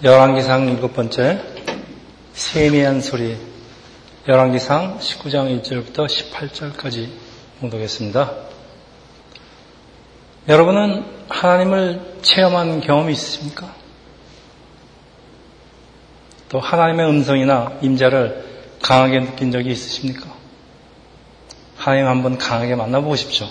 열왕기상 일곱 번째 세미한 소리 열왕기상 19장 1절부터 18절까지 봉독했습니다. 여러분은 하나님을 체험한 경험이 있으십니까? 또 하나님의 음성이나 임자를 강하게 느낀 적이 있으십니까? 하나님 한번 강하게 만나보십시오.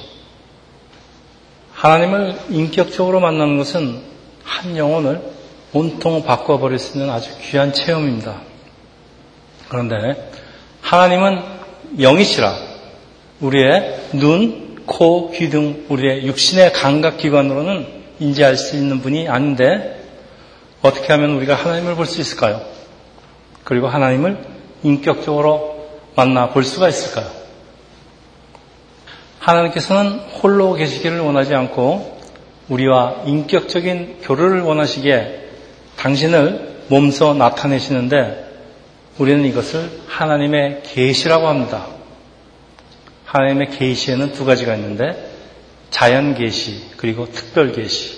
하나님을 인격적으로 만나는 것은 한 영혼을 온통 바꿔버릴 수 있는 아주 귀한 체험입니다. 그런데 하나님은 영이시라 우리의 눈, 코, 귀 등 우리의 육신의 감각기관으로는 인지할 수 있는 분이 아닌데 어떻게 하면 우리가 하나님을 볼 수 있을까요? 그리고 하나님을 인격적으로 만나 볼 수가 있을까요? 하나님께서는 홀로 계시기를 원하지 않고 우리와 인격적인 교류를 원하시기에 당신을 몸소 나타내시는데 우리는 이것을 하나님의 계시라고 합니다. 하나님의 계시에는 두 가지가 있는데 자연 계시 그리고 특별 계시.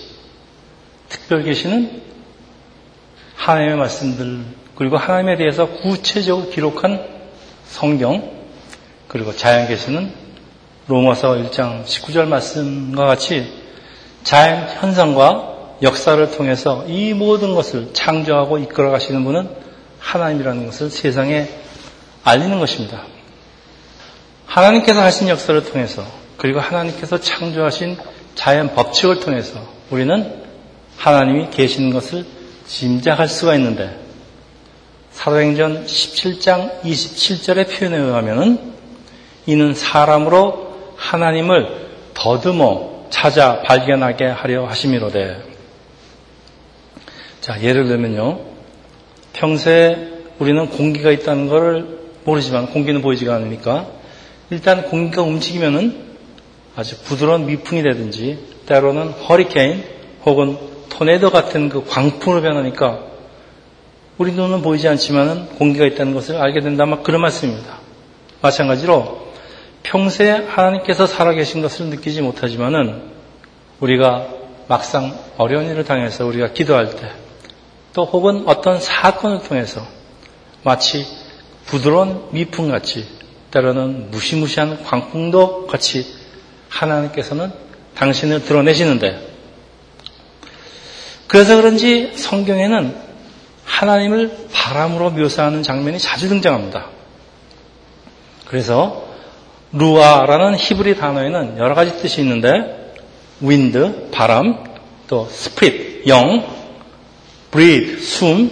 특별 계시는 하나님의 말씀들 그리고 하나님에 대해서 구체적으로 기록한 성경 그리고 자연 계시는 로마서 1장 19절 말씀과 같이 자연 현상과 역사를 통해서 이 모든 것을 창조하고 이끌어 가시는 분은 하나님이라는 것을 세상에 알리는 것입니다. 하나님께서 하신 역사를 통해서 그리고 하나님께서 창조하신 자연 법칙을 통해서 우리는 하나님이 계시는 것을 짐작할 수가 있는데 사도행전 17장 27절의 표현에 의하면 이는 사람으로 하나님을 더듬어 찾아 발견하게 하려 하심이로되 자, 예를 들면요. 평소에 우리는 공기가 있다는 것을 모르지만 공기는 보이지가 않으니까 일단 공기가 움직이면은 아주 부드러운 미풍이 되든지 때로는 허리케인 혹은 토네도 같은 그 광풍으로 변하니까 우리 눈은 보이지 않지만은 공기가 있다는 것을 알게 된다. 막 그런 말씀입니다. 마찬가지로 평소에 하나님께서 살아계신 것을 느끼지 못하지만은 우리가 막상 어려운 일을 당해서 우리가 기도할 때 또 혹은 어떤 사건을 통해서 마치 부드러운 미풍같이 때로는 무시무시한 광풍도 같이 하나님께서는 당신을 드러내시는데 그래서 그런지 성경에는 하나님을 바람으로 묘사하는 장면이 자주 등장합니다. 그래서 루아라는 히브리 단어에는 여러 가지 뜻이 있는데 wind, 바람, 또 spirit, 영, breath, 숨,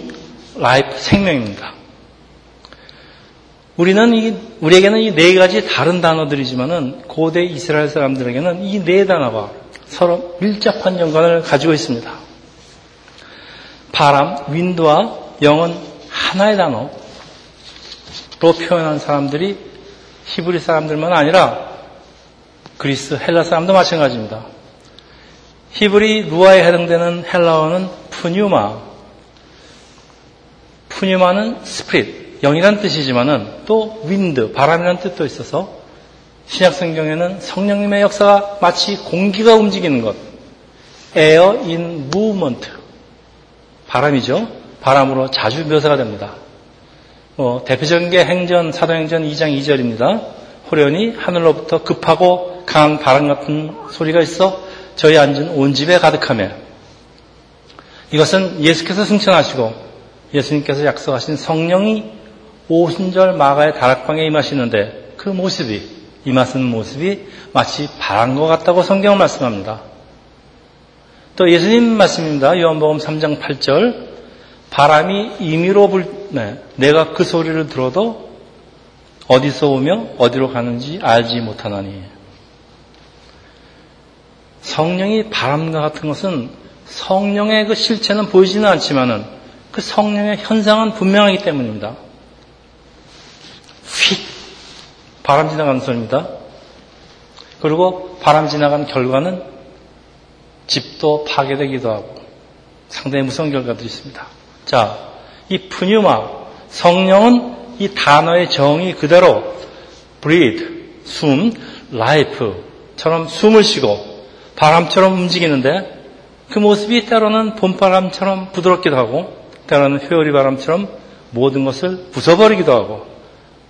life, 생명입니다. 우리는 이, 우리에게는 이 네 가지 다른 단어들이지만은 고대 이스라엘 사람들에게는 이 네 단어가 서로 밀접한 연관을 가지고 있습니다. 바람, 윈드와 영은 하나의 단어로 표현한 사람들이 히브리 사람들만 아니라 그리스, 헬라 사람도 마찬가지입니다. 히브리 루아에 해당되는 헬라어는 푸뉴마, 푸뉴마는 spirit, 영이란 뜻이지만은 또 wind, 바람이라는 뜻도 있어서 신약 성경에는 성령님의 역사가 마치 공기가 움직이는 것, air in movement, 바람이죠. 바람으로 자주 묘사가 됩니다. 어, 대표적인 게 행전, 사도행전 2장 2절입니다. 홀연히 하늘로부터 급하고 강한 바람 같은 소리가 있어 저희 앉은 온 집에 가득하며 이것은 예수께서 승천하시고 예수님께서 약속하신 성령이 오순절 마가의 다락방에 임하시는데 그 모습이 임하시는 모습이 마치 바람과 같다고 성경을 말씀합니다. 또 예수님 말씀입니다. 요한복음 3장 8절 바람이 임의로 불 네, 내가 그 소리를 들어도 어디서 오며 어디로 가는지 알지 못하나니 성령이 바람과 같은 것은 성령의 그 실체는 보이지는 않지만은 그 성령의 현상은 분명하기 때문입니다. 휙 바람 지나가는 소리입니다. 그리고 바람 지나간 결과는 집도 파괴되기도 하고 상당히 무서운 결과들이 있습니다. 자, 이 푸뉴마 성령은 이 단어의 정의 그대로 breathe 숨, life처럼 숨을 쉬고 바람처럼 움직이는데 그 모습이 때로는 봄바람처럼 부드럽기도 하고 때로는 회오리 바람처럼 모든 것을 부숴버리기도 하고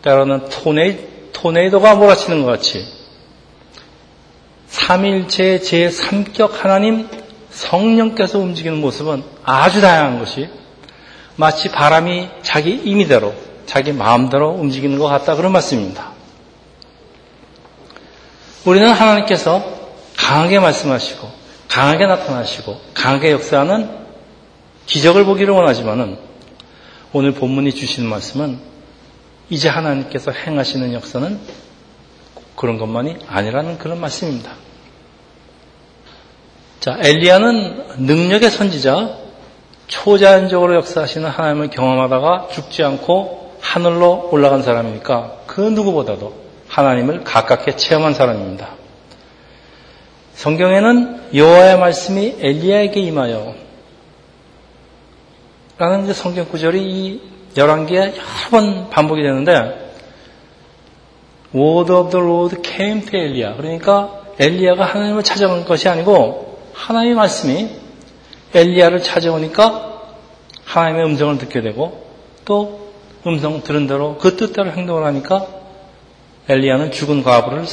때로는 토네, 토네이도가 몰아치는 것 같이 삼일체 제3격 하나님 성령께서 움직이는 모습은 아주 다양한 것이 마치 바람이 자기 임의대로 자기 마음대로 움직이는 것 같다 그런 말씀입니다. 우리는 하나님께서 강하게 말씀하시고 강하게 나타나시고 강하게 역사하는 기적을 보기를 원하지만은 오늘 본문이 주시는 말씀은 이제 하나님께서 행하시는 역사는 그런 것만이 아니라는 그런 말씀입니다. 자, 엘리야는 능력의 선지자, 초자연적으로 역사하시는 하나님을 경험하다가 죽지 않고 하늘로 올라간 사람이니까 그 누구보다도 하나님을 가깝게 체험한 사람입니다. 성경에는 여호와의 말씀이 엘리야에게 임하여 라는 성경 구절이 이 열왕기에 여러 번 반복이 되는데 Word of the Lord came to 엘리야. 그러니까 엘리야가 하나님을 찾아온 것이 아니고 하나님의 말씀이 엘리야를 찾아오니까 하나님의 음성을 듣게 되고 또 음성 들은 대로 그 뜻대로 행동을 하니까 엘리야는 죽은 과부를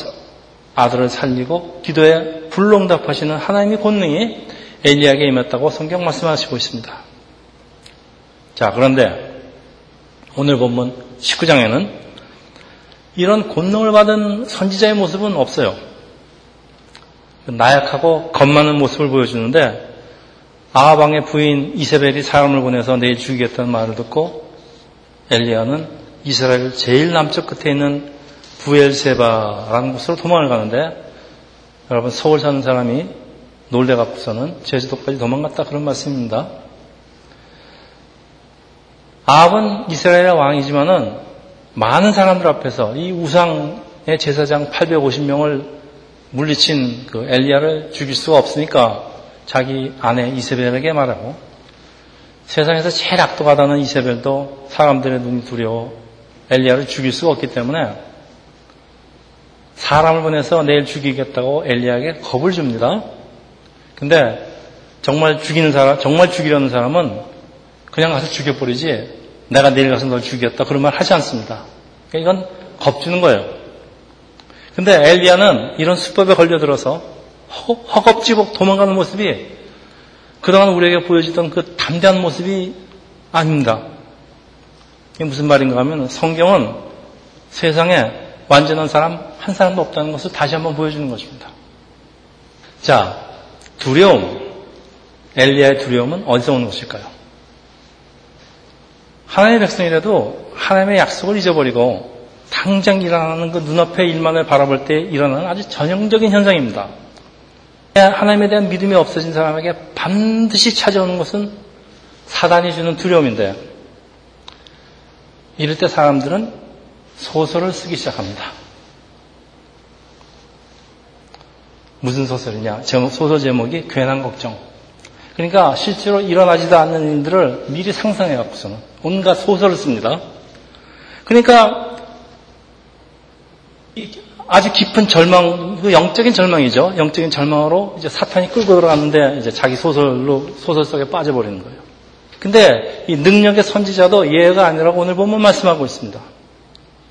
아들을 살리고 기도에 불응답하시는 하나님의 권능이 엘리야에게 임했다고 성경 말씀하시고 있습니다. 자, 그런데 오늘 본문 19장에는 이런 권능을 받은 선지자의 모습은 없어요. 나약하고 겁 많은 모습을 보여주는데 아하방의 부인 이세벨이 사람을 보내서 내일 죽이겠다는 말을 듣고 엘리야는 이스라엘 제일 남쪽 끝에 있는 부엘세바라는 곳으로 도망을 가는데 여러분 서울 사는 사람이 놀래 갖고서는 제주도까지 도망갔다 그런 말씀입니다. 아합은 이스라엘의 왕이지만은 많은 사람들 앞에서 이 우상의 제사장 850명을 물리친 그 엘리야를 죽일 수가 없으니까 자기 아내 이세벨에게 말하고 세상에서 제일 악독하다는 이세벨도 사람들의 눈이 두려워 엘리야를 죽일 수가 없기 때문에 사람을 보내서 내일 죽이겠다고 엘리야에게 겁을 줍니다. 근데 정말 죽이는 사람, 정말 죽이려는 사람은 그냥 가서 죽여버리지 내가 내일 가서 널 죽이겠다 그런 말 하지 않습니다. 그러니까 이건 겁주는 거예요. 근데 엘리야는 이런 수법에 걸려들어서 허겁지겁 도망가는 모습이 그동안 우리에게 보여지던 그 담대한 모습이 아닙니다. 이게 무슨 말인가 하면 성경은 세상에 완전한 사람 한 사람도 없다는 것을 다시 한번 보여주는 것입니다. 자, 두려움. 엘리야의 두려움은 어디서 오는 것일까요? 하나님의 백성이라도 하나님의 약속을 잊어버리고 당장 일어나는 그 눈앞의 일만을 바라볼 때 일어나는 아주 전형적인 현상입니다. 하나님에 대한 믿음이 없어진 사람에게 반드시 찾아오는 것은 사단이 주는 두려움인데 이럴 때 사람들은 소설을 쓰기 시작합니다. 무슨 소설이냐? 소설 제목이 괜한 걱정. 그러니까 실제로 일어나지도 않는 일들을 미리 상상해 갖고서는 온갖 소설을 씁니다. 그러니까 아주 깊은 절망, 그 영적인 절망이죠. 영적인 절망으로 이제 사탄이 끌고 들어갔는데 이제 자기 소설로 소설 속에 빠져버리는 거예요. 근데 이 능력의 선지자도 예가 아니라고 오늘 보면 말씀하고 있습니다.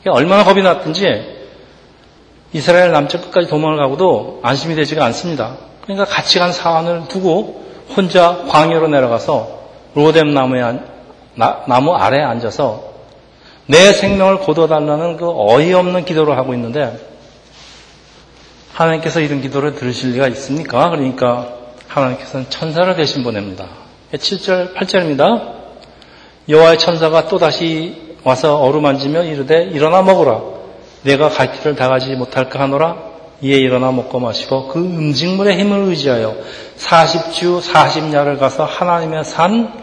얼마나 겁이 났든지 이스라엘 남쪽 끝까지 도망을 가고도 안심이 되지가 않습니다. 그러니까 같이 간 사환을 두고 혼자 광야로 내려가서 로뎀 나무에 나무 아래에 앉아서 내 생명을 거둬달라는 그 어이없는 기도를 하고 있는데 하나님께서 이런 기도를 들으실 리가 있습니까? 그러니까 하나님께서는 천사를 대신 보냅니다. 7절, 8절입니다. 여호와의 천사가 또다시 와서 어루만지며 이르되 일어나 먹으라. 내가 갈 길을 다 가지 못할까 하노라. 이에 일어나 먹고 마시고 그 음식물의 힘을 의지하여 40주 40야를 가서 하나님의 산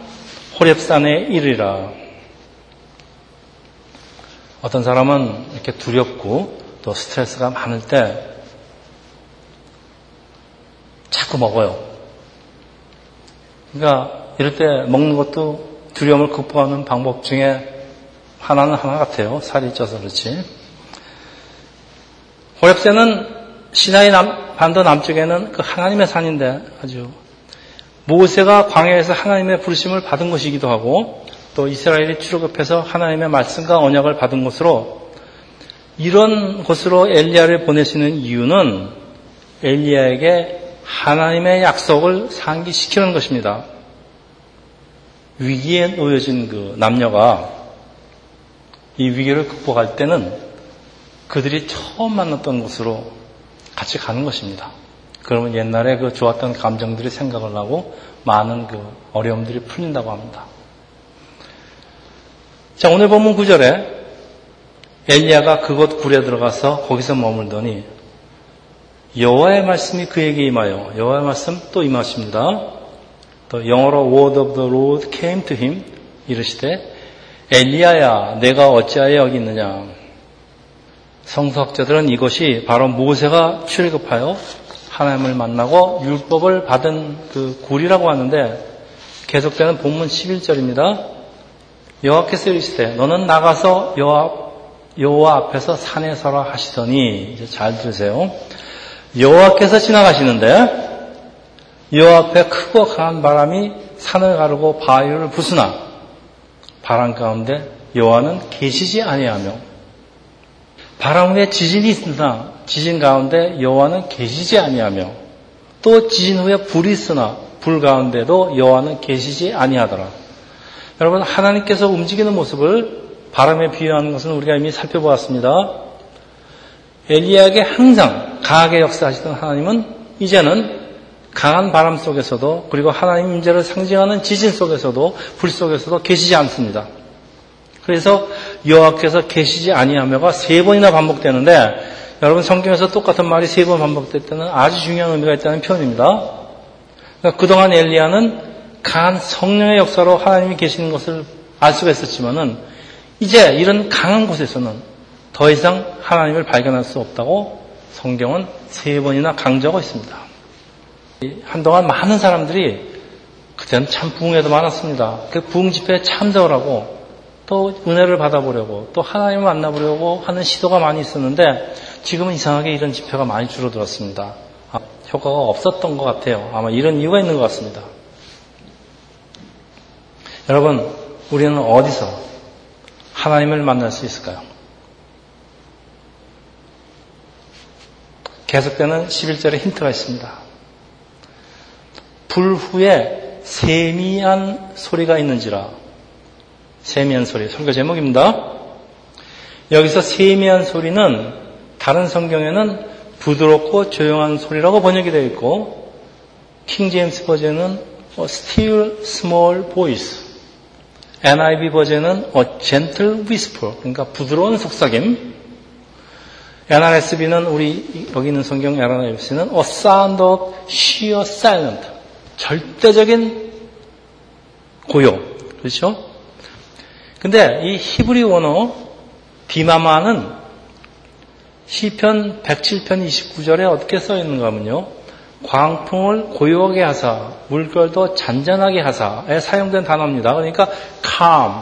호랩산에 이르리라. 어떤 사람은 이렇게 두렵고 또 스트레스가 많을 때 자꾸 먹어요. 그러니까 이럴 때 먹는 것도 두려움을 극복하는 방법 중에 하나는 하나 같아요. 살이 쪄서 그렇지. 호랩새는 시나이 남, 반도 남쪽에는 그 하나님의 산인데 아주 모세가 광야에서 하나님의 부르심을 받은 것이기도 하고 또 이스라엘이 출애굽해서 하나님의 말씀과 언약을 받은 곳으로 이런 곳으로 엘리야를 보내시는 이유는 엘리야에게 하나님의 약속을 상기시키는 것입니다. 위기에 놓여진 그 남녀가 이 위기를 극복할 때는 그들이 처음 만났던 곳으로 같이 가는 것입니다. 그러면 옛날에 그 좋았던 감정들이 생각을 하고 많은 그 어려움들이 풀린다고 합니다. 자, 오늘 본문 9절에 엘리야가 그곳 굴에 들어가서 거기서 머물더니 여호와의 말씀이 그에게 임하여 여호와의 말씀 또 임하십니다. 또 영어로 word of the Lord came to him 이르시되 엘리야야 내가 어찌하여 여기 있느냐 성서학자들은 이것이 바로 모세가 출급하여 하나님을 만나고 율법을 받은 그 굴이라고 하는데 계속되는 본문 11절입니다. 여호와께서 이르시되 너는 나가서 여호와 여호와 앞에서 산에 서라 하시더니 이제 잘 들으세요. 여호와께서 지나가시는데 여호와 앞에 크고 강한 바람이 산을 가르고 바위를 부수나 바람 가운데 여호와는 계시지 아니하며 바람 후에 지진이 있으나 지진 가운데 여호와는 계시지 아니하며 또 지진 후에 불이 있으나 불 가운데도 여호와는 계시지 아니하더라. 여러분 하나님께서 움직이는 모습을 바람에 비유하는 것은 우리가 이미 살펴보았습니다. 엘리야에게 항상 강하게 역사하시던 하나님은 이제는 강한 바람 속에서도 그리고 하나님 문제를 상징하는 지진 속에서도 불 속에서도 계시지 않습니다. 그래서 여호와께서 계시지 아니하며가 세 번이나 반복되는데 여러분 성경에서 똑같은 말이 세 번 반복될 때는 아주 중요한 의미가 있다는 표현입니다. 그러니까 그동안 엘리야는 강한 성령의 역사로 하나님이 계시는 것을 알 수가 있었지만은 이제 이런 강한 곳에서는 더 이상 하나님을 발견할 수 없다고 성경은 세 번이나 강조하고 있습니다. 한동안 많은 사람들이 그때는 참 부흥회도 많았습니다. 그 부흥 집회에 참석을 하고 또 은혜를 받아보려고 또 하나님을 만나보려고 하는 시도가 많이 있었는데 지금은 이상하게 이런 집회가 많이 줄어들었습니다. 아, 효과가 없었던 것 같아요. 아마 이런 이유가 있는 것 같습니다. 여러분, 우리는 어디서 하나님을 만날 수 있을까요? 계속되는 11절에 힌트가 있습니다. 불 후에 세미한 소리가 있는지라. 세미한 소리. 설교 제목입니다. 여기서 세미한 소리는 다른 성경에는 부드럽고 조용한 소리라고 번역이 되어 있고 킹 제임스 버전은 a still small voice NIV 버전은 a gentle whisper 그러니까 부드러운 속삭임 NRSB는 우리 여기 있는 성경 NRSB는 a sound of sheer silent 절대적인 고요 그렇죠? 근데 이 히브리 원어 디마마는 시편 107편 29절에 어떻게 써 있는가 하면요. 광풍을 고요하게 하사 물결도 잔잔하게 하사에 사용된 단어입니다. 그러니까 calm,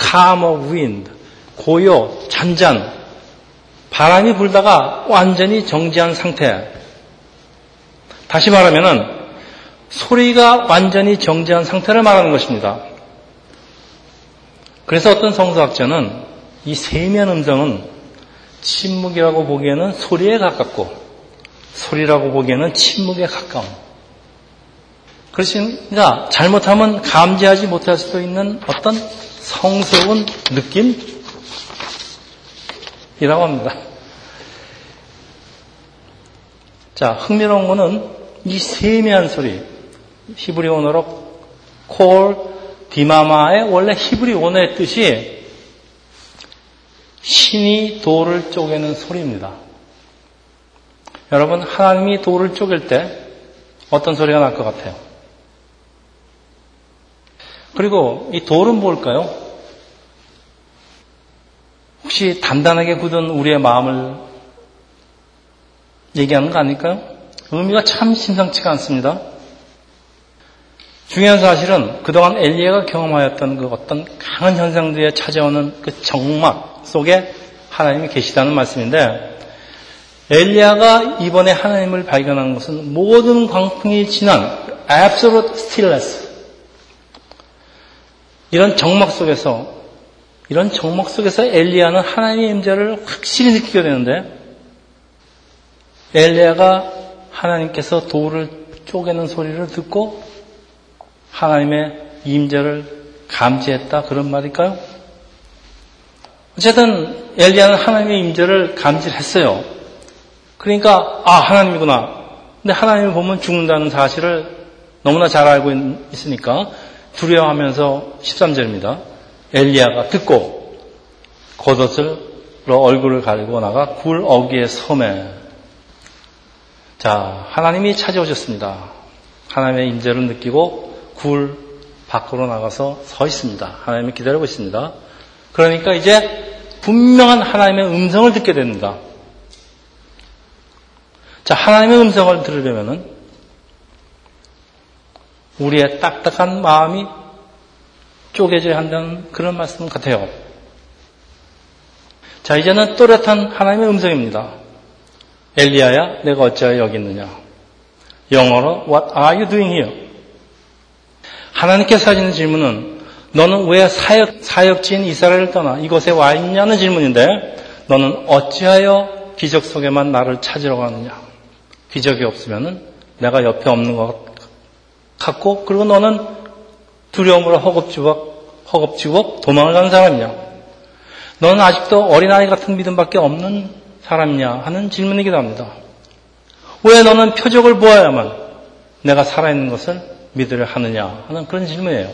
calm of wind, 고요, 잔잔, 바람이 불다가 완전히 정지한 상태. 다시 말하면은 소리가 완전히 정지한 상태를 말하는 것입니다. 그래서 어떤 성서학자는 이 세면 음성은 침묵이라고 보기에는 소리에 가깝고 소리라고 보기에는 침묵에 가까운. 그렇습니까? 잘못하면 감지하지 못할 수도 있는 어떤 성스러운 느낌이라고 합니다. 자, 흥미로운 것은 이 세미한 소리, 히브리 언어로 콜 디마마의 원래 히브리 언어의 뜻이 신이 돌을 쪼개는 소리입니다. 여러분, 하나님이 돌을 쪼갤 때 어떤 소리가 날 것 같아요? 그리고 이 돌은 뭘까요? 혹시 단단하게 굳은 우리의 마음을 얘기하는 거 아닐까요? 의미가 참 심상치가 않습니다. 중요한 사실은 그동안 엘리야가 경험하였던 그 어떤 강한 현상들에 찾아오는 그 정막, 속에 하나님이 계시다는 말씀인데 엘리야가 이번에 하나님을 발견한 것은 모든 광풍이 지난 absolute stillness. 이런 정막 속에서 이런 정막 속에서 엘리야는 하나님의 임재를 확실히 느끼게 되는데 엘리야가 하나님께서 돌을 쪼개는 소리를 듣고 하나님의 임재를 감지했다 그런 말일까요? 어쨌든 엘리야는 하나님의 임재를 감지했어요. 그러니까 아 하나님이구나. 근데 하나님을 보면 죽는다는 사실을 너무나 잘 알고 있으니까 두려워하면서 13절입니다. 엘리야가 듣고 겉옷을 얼굴을 가리고 나가 굴 어귀의 섬에 자 하나님이 찾아오셨습니다. 하나님의 임재를 느끼고 굴 밖으로 나가서 서 있습니다. 하나님이 기다리고 있습니다. 그러니까 이제 분명한 하나님의 음성을 듣게 됩니다. 자, 하나님의 음성을 들으려면은 우리의 딱딱한 마음이 쪼개져야 한다는 그런 말씀 같아요. 자, 이제는 또렷한 하나님의 음성입니다. 엘리야야, 내가 어찌하여 여기 있느냐? 영어로 What are you doing here? 하나님께서 하시는 질문은 너는 왜 사역, 사역지인 이스라엘을 떠나 이곳에 와 있냐는 질문인데 너는 어찌하여 기적 속에만 나를 찾으러 가느냐? 기적이 없으면은 내가 옆에 없는 것 같고 그리고 너는 두려움으로 허겁지겁 허겁지겁 도망을 가는 사람이냐? 너는 아직도 어린아이 같은 믿음밖에 없는 사람이냐 하는 질문이기도 합니다. 왜 너는 표적을 보아야만 내가 살아있는 것을 믿으려 하느냐 하는 그런 질문이에요.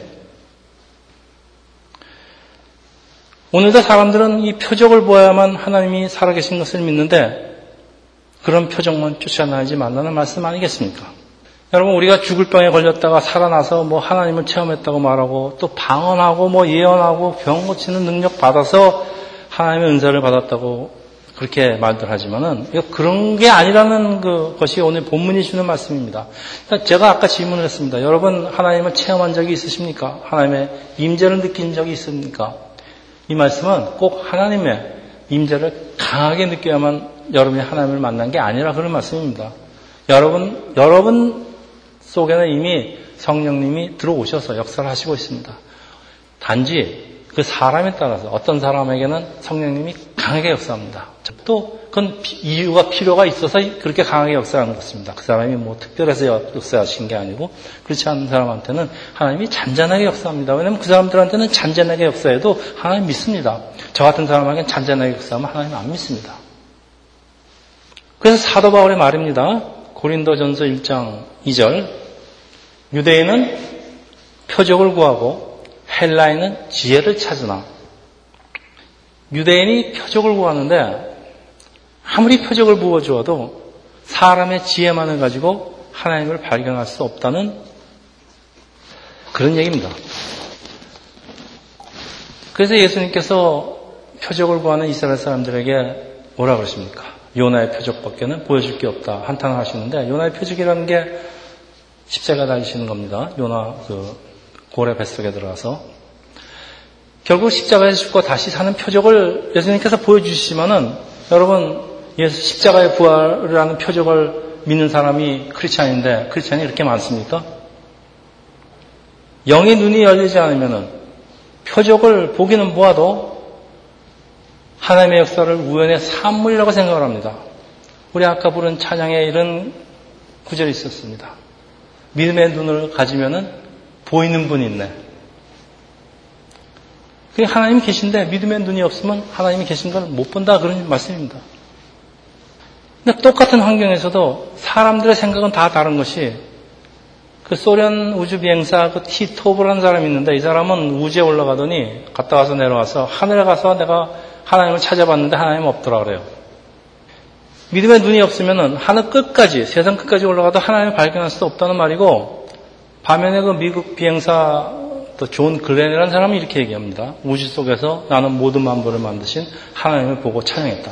오늘도 사람들은 이 표적을 보아야만 하나님이 살아계신 것을 믿는데 그런 표정만 쫓아나지 말라는 말씀 아니겠습니까? 여러분 우리가 죽을 병에 걸렸다가 살아나서 뭐 하나님을 체험했다고 말하고 또 방언하고 뭐 예언하고 병 고치는 능력 받아서 하나님의 은사를 받았다고 그렇게 말들 하지만은 그런 게 아니라는 그 것이 오늘 본문이 주는 말씀입니다. 그러니까 제가 아까 질문을 했습니다. 여러분 하나님을 체험한 적이 있으십니까? 하나님의 임재를 느낀 적이 있습니까? 이 말씀은 꼭 하나님의 임재를 강하게 느껴야만 여러분이 하나님을 만난 게 아니라 그런 말씀입니다. 여러분, 여러분 속에는 이미 성령님이 들어오셔서 역사를 하시고 있습니다. 단지 그 사람에 따라서 어떤 사람에게는 성령님이 강하게 역사합니다. 또 그건 이유가 필요가 있어서 그렇게 강하게 역사하는 것입니다. 그 사람이 뭐 특별해서 역사하신 게 아니고 그렇지 않은 사람한테는 하나님이 잔잔하게 역사합니다. 왜냐하면 그 사람들한테는 잔잔하게 역사해도 하나님 믿습니다. 저 같은 사람에게는 잔잔하게 역사하면 하나님 안 믿습니다. 그래서 사도 바울의 말입니다. 고린도전서 1장 2절 유대인은 표적을 구하고 헬라인은 지혜를 찾으나 유대인이 표적을 구하는데 아무리 표적을 부어주어도 사람의 지혜만을 가지고 하나님을 발견할 수 없다는 그런 얘기입니다. 그래서 예수님께서 표적을 구하는 이스라엘 사람들에게 뭐라 그러십니까? 요나의 표적밖에는 보여줄 게 없다. 한탄을 하시는데 요나의 표적이라는 게 십자가 달리시는 겁니다. 요나 그 고래 뱃속에 들어가서 결국 십자가에 죽고 다시 사는 표적을 예수님께서 보여주시지만은 여러분 예수 십자가의 부활을 하는 표적을 믿는 사람이 크리스찬인데 크리스찬이 이렇게 많습니까? 영의 눈이 열리지 않으면은 표적을 보기는 보아도 하나님의 역사를 우연의 산물이라고 생각을 합니다. 우리 아까 부른 찬양에 이런 구절이 있었습니다. 믿음의 눈을 가지면은 보이는 분이 있네. 그게 하나님 계신데 믿음의 눈이 없으면 하나님이 계신 걸 못 본다 그런 말씀입니다. 근데 똑같은 환경에서도 사람들의 생각은 다 다른 것이 그 소련 우주 비행사 그 티토브라는 사람이 있는데 이 사람은 우주에 올라가더니 갔다 와서 내려와서 하늘에 가서 내가 하나님을 찾아봤는데 하나님 없더라 그래요. 믿음의 눈이 없으면은 하늘 끝까지 세상 끝까지 올라가도 하나님을 발견할 수 없다는 말이고 반면에 그 미국 비행사 또 존 글렌이라는 사람이 이렇게 얘기합니다. 우주 속에서 나는 모든 만물을 만드신 하나님을 보고 찬양했다.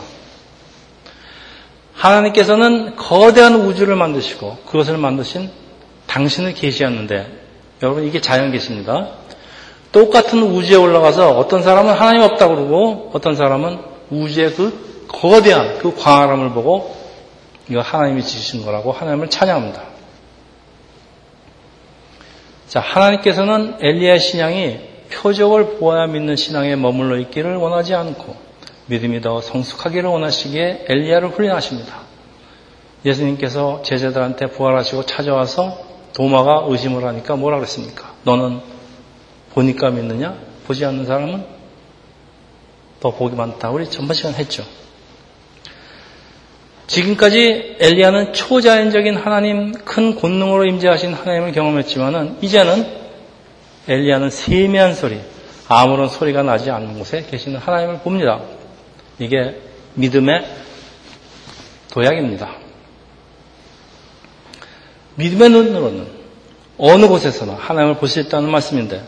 하나님께서는 거대한 우주를 만드시고 그것을 만드신 당신을 계시했는데 여러분 이게 자연 계십니다. 똑같은 우주에 올라가서 어떤 사람은 하나님 없다고 그러고 어떤 사람은 우주의 그 거대한 그 광활함을 보고 이거 하나님이 지으신 거라고 하나님을 찬양합니다. 자, 하나님께서는 엘리야 신앙이 표적을 보아야 믿는 신앙에 머물러 있기를 원하지 않고 믿음이 더 성숙하기를 원하시기에 엘리야를 훈련하십니다. 예수님께서 제자들한테 부활하시고 찾아와서 도마가 의심을 하니까 뭐라 그랬습니까? 너는 보니까 믿느냐? 보지 않는 사람은 더 복이 많다. 우리 전번 시간 했죠. 지금까지 엘리야는 초자연적인 하나님 큰 권능으로 임재하신 하나님을 경험했지만은 이제는 엘리야는 세미한 소리, 아무런 소리가 나지 않는 곳에 계시는 하나님을 봅니다. 이게 믿음의 도약입니다. 믿음의 눈으로는 어느 곳에서나 하나님을 볼 수 있다는 말씀인데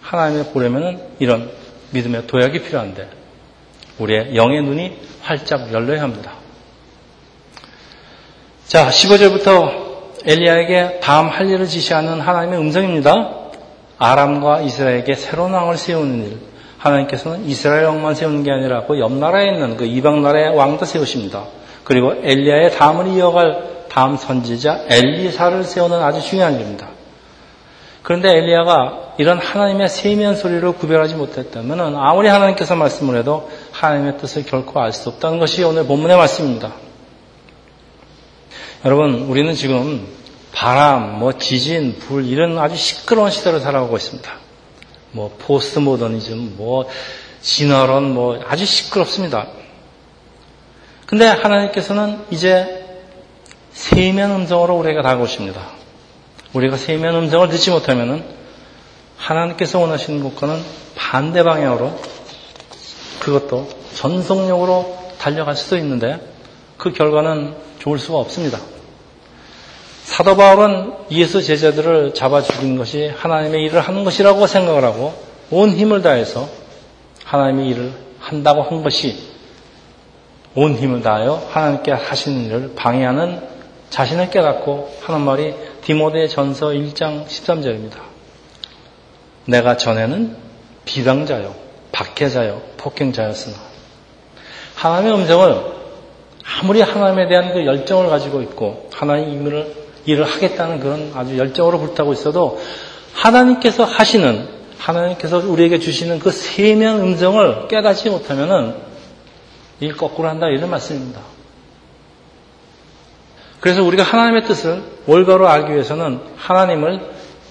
하나님을 보려면 이런 믿음의 도약이 필요한데 우리의 영의 눈이 활짝 열려야 합니다. 자, 15절부터 엘리야에게 다음 할 일을 지시하는 하나님의 음성입니다. 아람과 이스라엘에게 새로운 왕을 세우는 일. 하나님께서는 이스라엘 왕만 세우는 게 아니라 그 옆 나라에 있는 그 이방 나라의 왕도 세우십니다. 그리고 엘리야의 다음을 이어갈 다음 선지자 엘리사를 세우는 아주 중요한 일입니다. 그런데 엘리야가 이런 하나님의 세미한 소리를 구별하지 못했다면 아무리 하나님께서 말씀을 해도 하나님의 뜻을 결코 알 수 없다는 것이 오늘 본문의 말씀입니다. 여러분, 우리는 지금 바람, 뭐 지진, 불 이런 아주 시끄러운 시대를 살아가고 있습니다. 뭐 포스트 모더니즘, 뭐 진화론, 뭐 아주 시끄럽습니다. 근데 하나님께서는 이제 세면 음성으로 우리가 다가오십니다. 우리가 세면 음성을 듣지 못하면 하나님께서 원하시는 것과는 반대 방향으로 그것도 전속력으로 달려갈 수도 있는데 그 결과는 좋을 수가 없습니다. 사도 바울은 예수 제자들을 잡아 죽인 것이 하나님의 일을 하는 것이라고 생각을 하고 온 힘을 다해서 하나님의 일을 한다고 한 것이 온 힘을 다하여 하나님께 하시는 일을 방해하는 자신을 깨닫고 하는 말이 디모데 전서 1장 13절입니다. 내가 전에는 비방자요, 박해자요, 폭행자였으나 하나님의 음성을 아무리 하나님에 대한 그 열정을 가지고 있고 하나님 임무를 일을 하겠다는 그런 아주 열정으로 불타고 있어도 하나님께서 하시는 하나님께서 우리에게 주시는 그 세면 음성을 깨닫지 못하면은 일 거꾸로 한다 이런 말씀입니다. 그래서 우리가 하나님의 뜻을 올바로 알기 위해서는 하나님을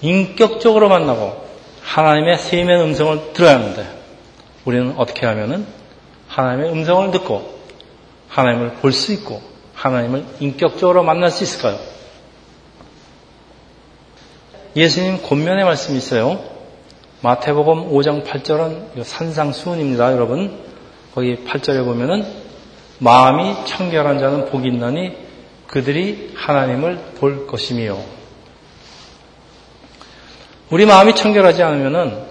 인격적으로 만나고 하나님의 세면 음성을 들어야 하는데 우리는 어떻게 하면은 하나님의 음성을 듣고 하나님을 볼 수 있고 하나님을 인격적으로 만날 수 있을까요? 예수님 권면의 말씀이 있어요. 마태복음 5장 8절은 산상수훈입니다, 여러분. 거기 8절에 보면은 마음이 청결한 자는 복이 있나니 그들이 하나님을 볼 것이며 우리 마음이 청결하지 않으면은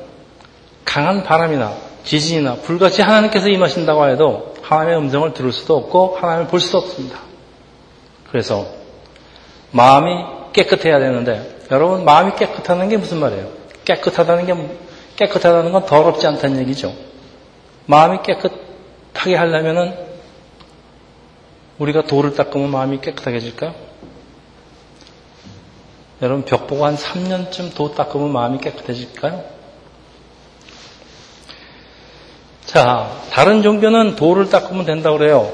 강한 바람이나 지진이나 불같이 하나님께서 임하신다고 해도 하나님의 음성을 들을 수도 없고 하나님을 볼 수도 없습니다. 그래서 마음이 깨끗해야 되는데 여러분 마음이 깨끗하는 게 무슨 말이에요? 깨끗하다는 게 깨끗하다는 건 더럽지 않다는 얘기죠. 마음이 깨끗하게 하려면은 우리가 돌을 닦으면 마음이 깨끗하게질까요? 여러분 벽 보고 한 3년쯤 도 닦으면 마음이 깨끗해질까요? 자, 다른 종교는 돌을 닦으면 된다고 그래요.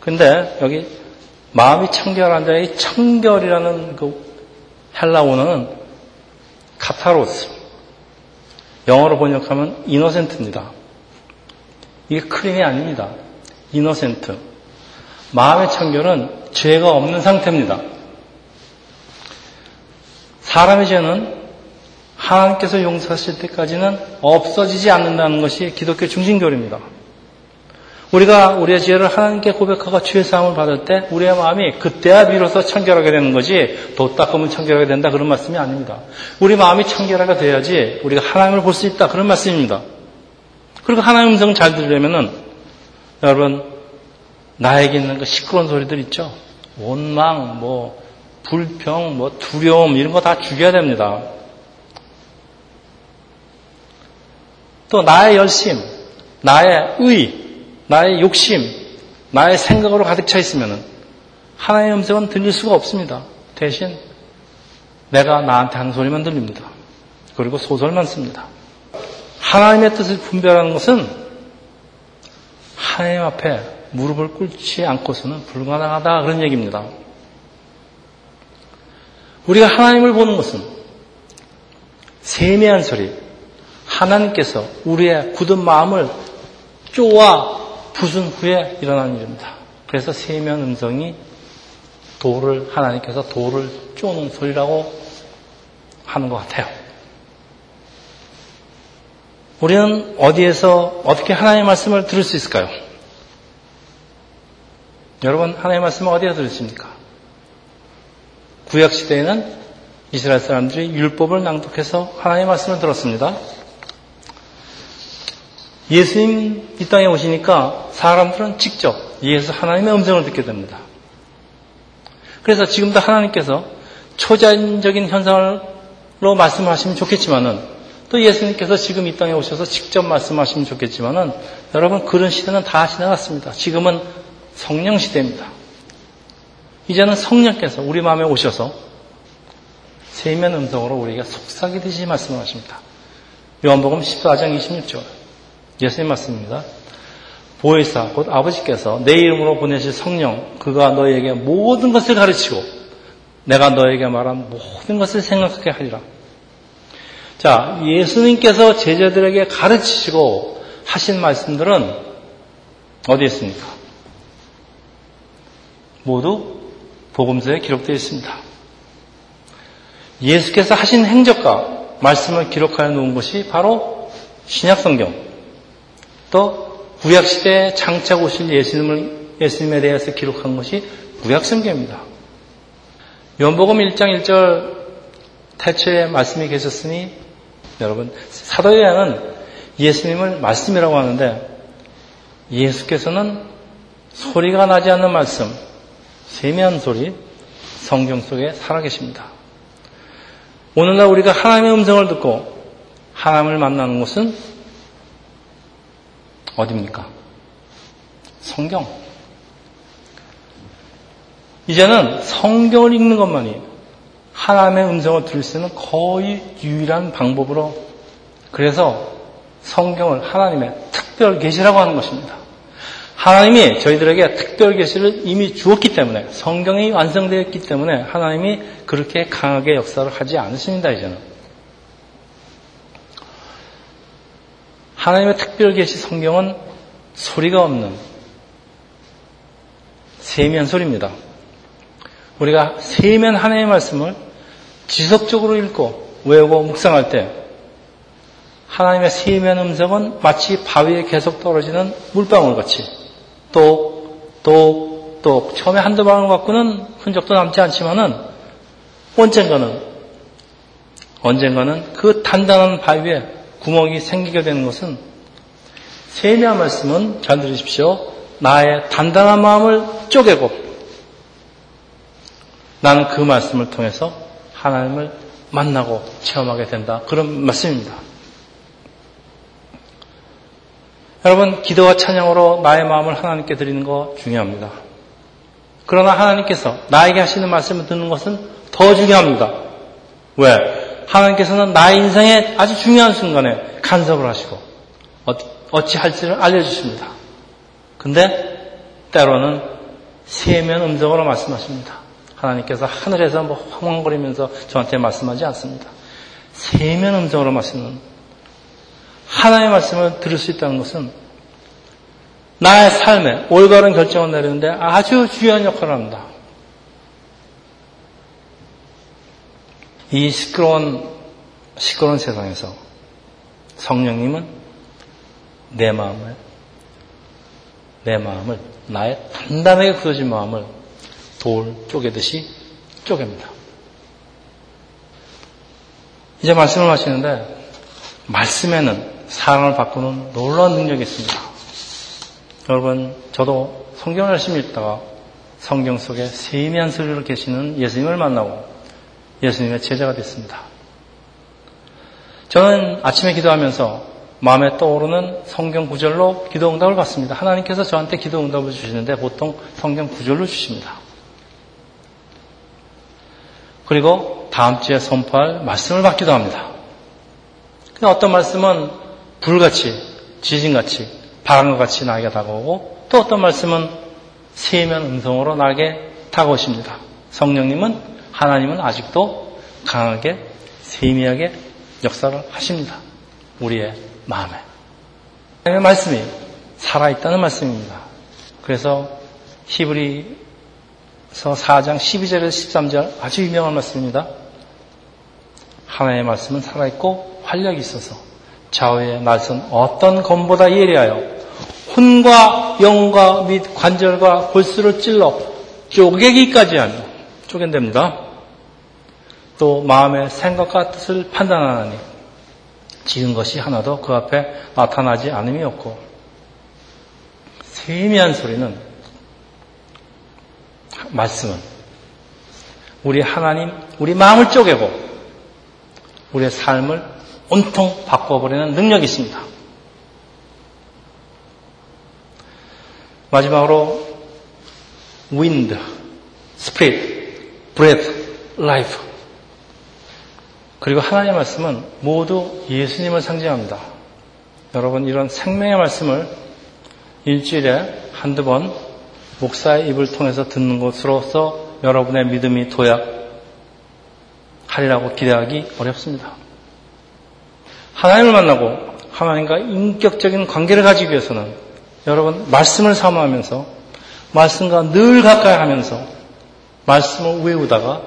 근데 여기 마음이 청결한 자의 청결이라는 그 헬라어는 카타로스. 영어로 번역하면 이노센트입니다. 이게 크림이 아닙니다. 이노센트. 마음의 청결은 죄가 없는 상태입니다. 사람의 죄는 하나님께서 용서하실 때까지는 없어지지 않는다는 것이 기독교 중심교리입니다. 우리가 우리의 죄를 하나님께 고백하고 죄 사함을 받을 때 우리의 마음이 그때야 비로소 청결하게 되는 거지 도 닦으면 청결하게 된다 그런 말씀이 아닙니다. 우리 마음이 청결하게 돼야지 우리가 하나님을 볼 수 있다 그런 말씀입니다. 그리고 하나님 음성 잘 들으려면은 여러분 나에게 있는 그 시끄러운 소리들 있죠? 원망, 뭐, 불평, 뭐, 두려움, 이런 거 다 죽여야 됩니다. 또 나의 열심, 나의 의, 나의 욕심, 나의 생각으로 가득 차 있으면 하나님의 음성은 들릴 수가 없습니다. 대신 내가 나한테 하는 소리만 들립니다. 그리고 소설만 씁니다. 하나님의 뜻을 분별하는 것은 하나님 앞에 무릎을 꿇지 않고서는 불가능하다 그런 얘기입니다. 우리가 하나님을 보는 것은 세미한 소리, 하나님께서 우리의 굳은 마음을 쪼아 부순 후에 일어난 일입니다. 그래서 세미한 음성이 돌을 하나님께서 돌을 쪼는 소리라고 하는 것 같아요. 우리는 어디에서 어떻게 하나님의 말씀을 들을 수 있을까요? 여러분 하나님의 말씀을 어디에 들으십니까? 구약 시대에는 이스라엘 사람들이 율법을 낭독해서 하나님의 말씀을 들었습니다. 예수님 이 땅에 오시니까 사람들은 직접 예수 하나님의 음성을 듣게 됩니다. 그래서 지금도 하나님께서 초자연적인 현상으로 말씀하시면 좋겠지만은 또 예수님께서 지금 이 땅에 오셔서 직접 말씀하시면 좋겠지만은 여러분 그런 시대는 다 지나갔습니다. 지금은 성령 시대입니다. 이제는 성령께서 우리 마음에 오셔서 세면 음성으로 우리에게 속삭이듯이 말씀을 하십니다. 요한복음 14장 26절 예수님 말씀입니다. 보혜사 곧 아버지께서 내 이름으로 보내실 성령 그가 너에게 모든 것을 가르치고 내가 너에게 말한 모든 것을 생각하게 하리라. 자, 예수님께서 제자들에게 가르치시고 하신 말씀들은 어디에 있습니까? 모두 복음서에 기록되어 있습니다. 예수께서 하신 행적과 말씀을 기록하여 놓은 것이 바로 신약성경, 또 구약시대에 장착 오실 예수님을, 예수님에 대해서 기록한 것이 구약성경입니다. 연복음 1장 1절 태초에 말씀이 계셨으니 여러분 사도요한은 예수님을 말씀이라고 하는데 예수께서는 소리가 나지 않는 말씀, 세미한 소리, 성경 속에 살아계십니다. 오늘날 우리가 하나님의 음성을 듣고 하나님을 만나는 곳은 어디입니까? 성경. 이제는 성경을 읽는 것만이 하나님의 음성을 들을 수 있는 거의 유일한 방법으로 그래서 성경을 하나님의 특별 계시라고 하는 것입니다. 하나님이 저희들에게 특별 계시를 이미 주었기 때문에 성경이 완성되었기 때문에 하나님이 그렇게 강하게 역사를 하지 않으십니다 이제는. 하나님의 특별 계시 성경은 소리가 없는 세면 소리입니다. 우리가 세면 하나님의 말씀을 지속적으로 읽고 외우고 묵상할 때 하나님의 세면 음성은 마치 바위에 계속 떨어지는 물방울 같이 똑, 똑, 똑 처음에 한두 방울 갖고는 흔적도 남지 않지만은 언젠가는 언젠가는 그 단단한 바위에 구멍이 생기게 되는 것은 세미한 말씀은 잘 들으십시오. 나의 단단한 마음을 쪼개고 나는 그 말씀을 통해서 하나님을 만나고 체험하게 된다. 그런 말씀입니다. 여러분, 기도와 찬양으로 나의 마음을 하나님께 드리는 거 중요합니다. 그러나 하나님께서 나에게 하시는 말씀을 듣는 것은 더 중요합니다. 왜? 하나님께서는 나의 인생의 아주 중요한 순간에 간섭을 하시고 어찌 할지를 알려주십니다. 근데 때로는 세면 음성으로 말씀하십니다. 하나님께서 하늘에서 뭐 황황거리면서 저한테 말씀하지 않습니다. 세면 음성으로 말씀은 하나의 말씀을 들을 수 있다는 것은 나의 삶에 올바른 결정을 내리는데 아주 중요한 역할을 합니다. 이 시끄러운, 시끄러운 세상에서 성령님은 내 마음을, 내 마음을, 나의 단단하게 굳어진 마음을 돌 쪼개듯이 쪼갭니다. 이제 말씀을 하시는데, 말씀에는 사랑을 바꾸는 놀라운 능력이 있습니다. 여러분, 저도 성경을 열심히 읽다가 성경 속에 세미한 소리로 계시는 예수님을 만나고 예수님의 제자가 됐습니다. 저는 아침에 기도하면서 마음에 떠오르는 성경 구절로 기도 응답을 받습니다. 하나님께서 저한테 기도 응답을 주시는데 보통 성경 구절로 주십니다. 그리고 다음 주에 선포할 말씀을 받기도 합니다. 어떤 말씀은 불같이, 지진같이, 바람과 같이 나에게 다가오고 또 어떤 말씀은 세면 음성으로 나에게 다가오십니다. 성령님은 하나님은 아직도 강하게 세미하게 역사를 하십니다. 우리의 마음에. 하나님의 말씀이 살아있다는 말씀입니다. 그래서 히브리서 4장 12절에서 13절 아주 유명한 말씀입니다. 하나님의 말씀은 살아있고 활력이 있어서 좌우의 낯은 어떤 검보다 예리하여 혼과 영과 및 관절과 골수를 찔러 쪼개기까지 하며 쪼갠답니다. 또 마음의 생각과 뜻을 판단하나니 지은 것이 하나도 그 앞에 나타나지 않음이 없고 세미한 소리는 말씀은 우리 하나님, 우리 마음을 쪼개고 우리의 삶을 온통 바꿔버리는 능력이 있습니다. 마지막으로 wind, spirit, breath, life 그리고 하나님의 말씀은 모두 예수님을 상징합니다. 여러분 이런 생명의 말씀을 일주일에 한두 번 목사의 입을 통해서 듣는 것으로서 여러분의 믿음이 도약하리라고 기대하기 어렵습니다. 하나님을 만나고 하나님과 인격적인 관계를 가지기 위해서는 여러분 말씀을 사모하면서 말씀과 늘 가까이 하면서 말씀을 외우다가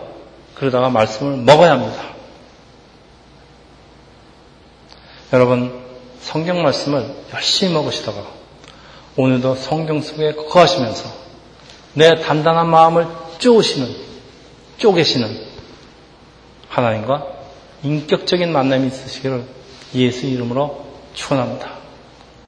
그러다가 말씀을 먹어야 합니다. 여러분 성경 말씀을 열심히 먹으시다가 오늘도 성경 속에 거하시면서 내 단단한 마음을 쪼으시는 쪼개시는 하나님과 인격적인 만남이 있으시기를 예수 이름으로 축원합니다.